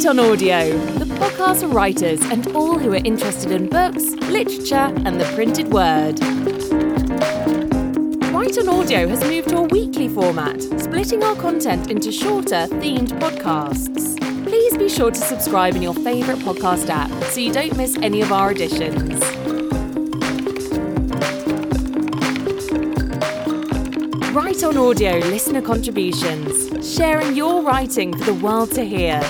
Write on Audio, the podcast for writers and all who are interested in books, literature, and the printed word. Write on Audio has moved to a weekly format, splitting our content into shorter, themed podcasts. Please be sure to subscribe in your favourite podcast app so you don't miss any of our editions. Write on Audio listener contributions, sharing your writing for the world to hear.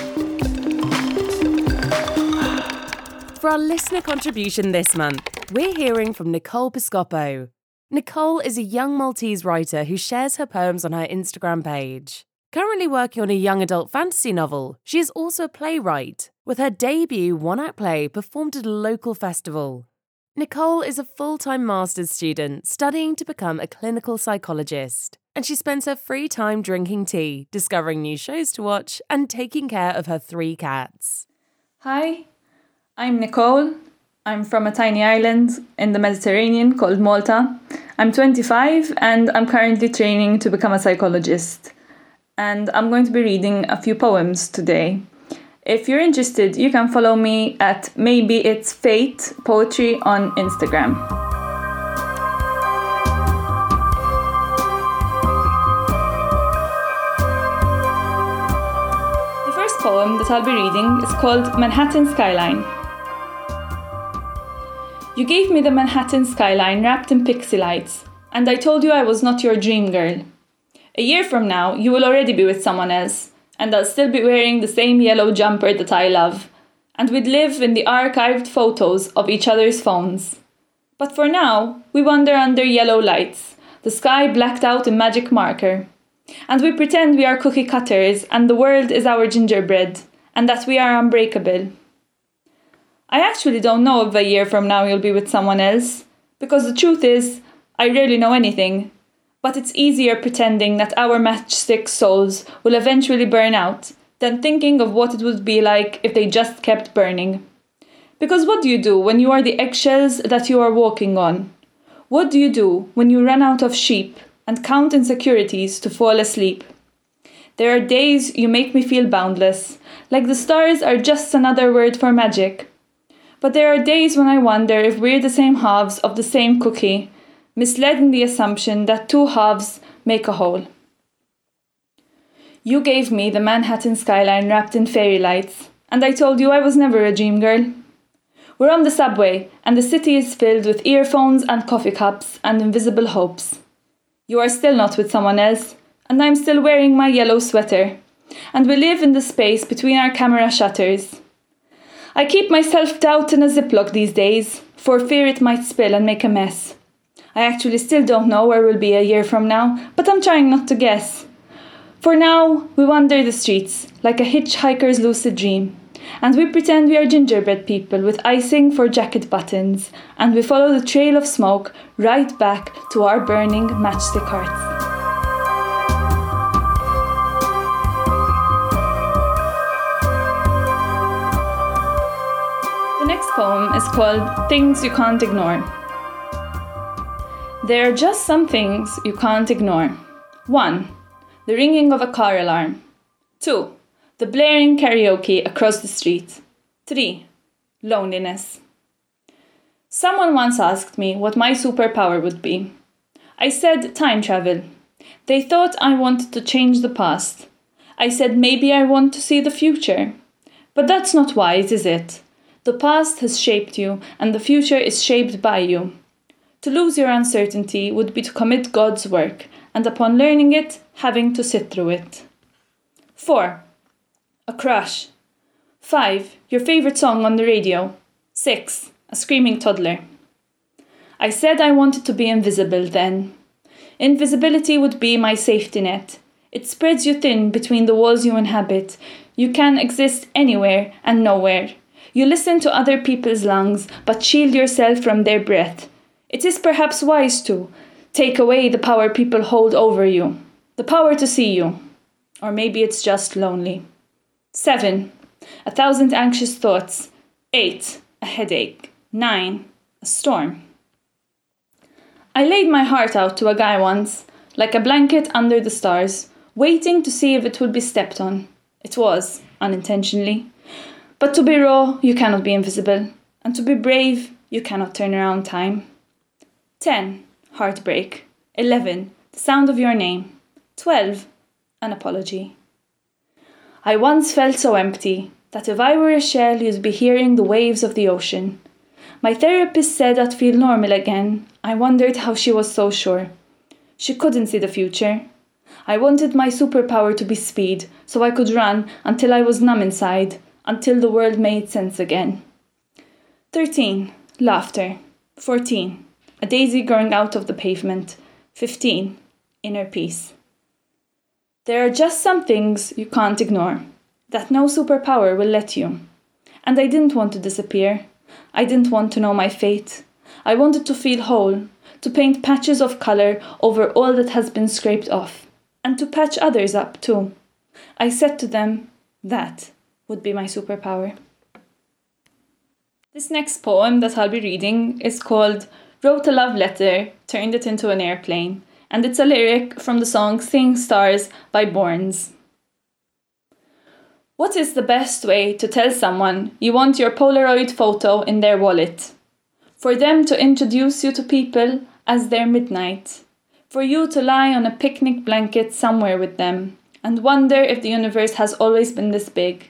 For our listener contribution this month, we're hearing from Nicole Piscopo. Nicole is a young Maltese writer who shares her poems on her Instagram page. Currently working on a young adult fantasy novel, she is also a playwright, with her debut one act play performed at a local festival. Nicole is a full time master's student studying to become a clinical psychologist, and she spends her free time drinking tea, discovering new shows to watch, and taking care of her three cats. Hi, I'm Nicole. I'm from a tiny island in the Mediterranean called Malta. I'm 25 and I'm currently training to become a psychologist. And I'm going to be reading a few poems today. If you're interested, you can follow me at maybe it's fate poetry on Instagram. The first poem that I'll be reading is called Manhattan Skyline. You gave me the Manhattan skyline wrapped in pixie lights, and I told you I was not your dream girl. A year from now, you will already be with someone else, and I'll still be wearing the same yellow jumper that I love, and we'd live in the archived photos of each other's phones. But for now, we wander under yellow lights, the sky blacked out in magic marker. And we pretend we are cookie cutters and the world is our gingerbread, and that we are unbreakable. I actually don't know if a year from now you'll be with someone else, because the truth is, I rarely know anything. But it's easier pretending that our matchstick souls will eventually burn out than thinking of what it would be like if they just kept burning. Because what do you do when you are the eggshells that you are walking on? What do you do when you run out of sheep and count insecurities to fall asleep? There are days you make me feel boundless, like the stars are just another word for magic. But there are days when I wonder if we're the same halves of the same cookie, misled in the assumption that two halves make a whole. You gave me the Manhattan skyline wrapped in fairy lights, and I told you I was never a dream girl. We're on the subway, and the city is filled with earphones and coffee cups and invisible hopes. You are still not with someone else, and I'm still wearing my yellow sweater, and we live in the space between our camera shutters. I keep my self doubt in a ziplock these days, for fear it might spill and make a mess. I actually still don't know where we'll be a year from now, but I'm trying not to guess. For now, we wander the streets like a hitchhiker's lucid dream, and we pretend we are gingerbread people with icing for jacket buttons, and we follow the trail of smoke right back to our burning matchstick hearts. Is called Things You Can't Ignore. There are just some things you can't ignore. 1. The ringing of a car alarm. 2. The blaring karaoke across the street. 3. Loneliness. Someone once asked me what my superpower would be. I said time travel. They thought I wanted to change the past. I said maybe I want to see the future. But that's not wise, is it? The past has shaped you, and the future is shaped by you. To lose your uncertainty would be to commit God's work, and upon learning it, having to sit through it. 4. A crush. 5. Your favorite song on the radio. 6. A screaming toddler. I said I wanted to be invisible then. Invisibility would be my safety net. It spreads you thin between the walls you inhabit. You can exist anywhere and nowhere. You listen to other people's lungs, but shield yourself from their breath. It is perhaps wise to take away the power people hold over you, the power to see you. Or maybe it's just lonely. 7. A thousand anxious thoughts. 8. A headache. 9. A storm. I laid my heart out to a guy once, like a blanket under the stars, waiting to see if it would be stepped on. It was, unintentionally. But to be raw, you cannot be invisible. And to be brave, you cannot turn around time. 10. Heartbreak. 11. The sound of your name. 12. An apology. I once felt so empty that if I were a shell, you'd be hearing the waves of the ocean. My therapist said I'd feel normal again. I wondered how she was so sure. She couldn't see the future. I wanted my superpower to be speed, so I could run until I was numb inside, until the world made sense again. 13. Laughter. 14. A daisy growing out of the pavement. 15. Inner peace. There are just some things you can't ignore, that no superpower will let you. And I didn't want to disappear. I didn't want to know my fate. I wanted to feel whole, to paint patches of colour over all that has been scraped off, and to patch others up too. I said to them, that would be my superpower. This next poem that I'll be reading is called Wrote a Love Letter, Turned It into an Airplane, and it's a lyric from the song Seeing Stars by Borns. What is the best way to tell someone you want your Polaroid photo in their wallet? For them to introduce you to people as their midnight. For you to lie on a picnic blanket somewhere with them and wonder if the universe has always been this big.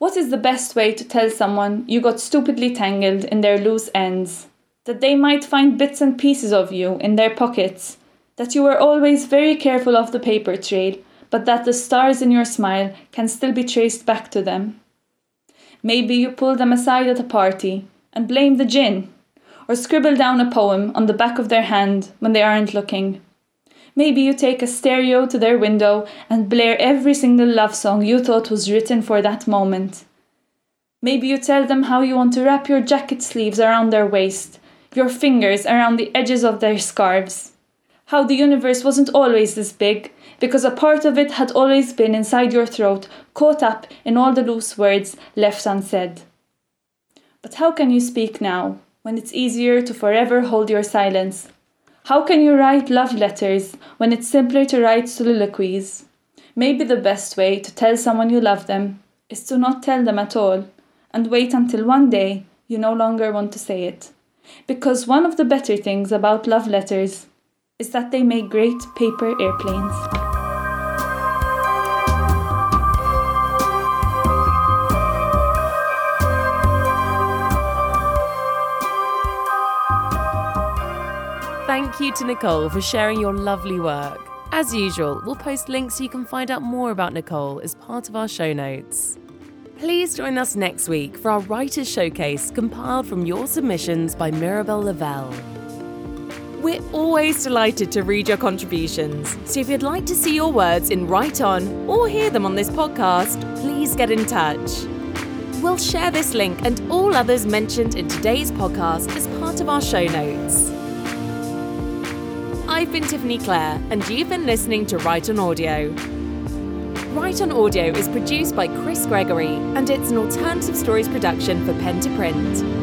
What is the best way to tell someone you got stupidly tangled in their loose ends? That they might find bits and pieces of you in their pockets? That you were always very careful of the paper trail but that the stars in your smile can still be traced back to them. Maybe you pull them aside at a party and blame the gin, or scribble down a poem on the back of their hand when they aren't looking. Maybe you take a stereo to their window and blare every single love song you thought was written for that moment. Maybe you tell them how you want to wrap your jacket sleeves around their waist, your fingers around the edges of their scarves. How the universe wasn't always this big, because a part of it had always been inside your throat, caught up in all the loose words left unsaid. But how can you speak now, when it's easier to forever hold your silence? How can you write love letters when it's simpler to write soliloquies? Maybe the best way to tell someone you love them is to not tell them at all and wait until one day you no longer want to say it. Because one of the better things about love letters is that they make great paper airplanes. Thank you to Nicole for sharing your lovely work. As usual, we'll post links so you can find out more about Nicole as part of our show notes. Please join us next week for our Writers' Showcase compiled from your submissions by Mirabelle Lavelle. We're always delighted to read your contributions, so if you'd like to see your words in Write On or hear them on this podcast, please get in touch. We'll share this link and all others mentioned in today's podcast as part of our show notes. I've been Tiffany Clare, and you've been listening to Write on Audio. Write on Audio is produced by Chris Gregory, and it's an alternative stories production for pen to print.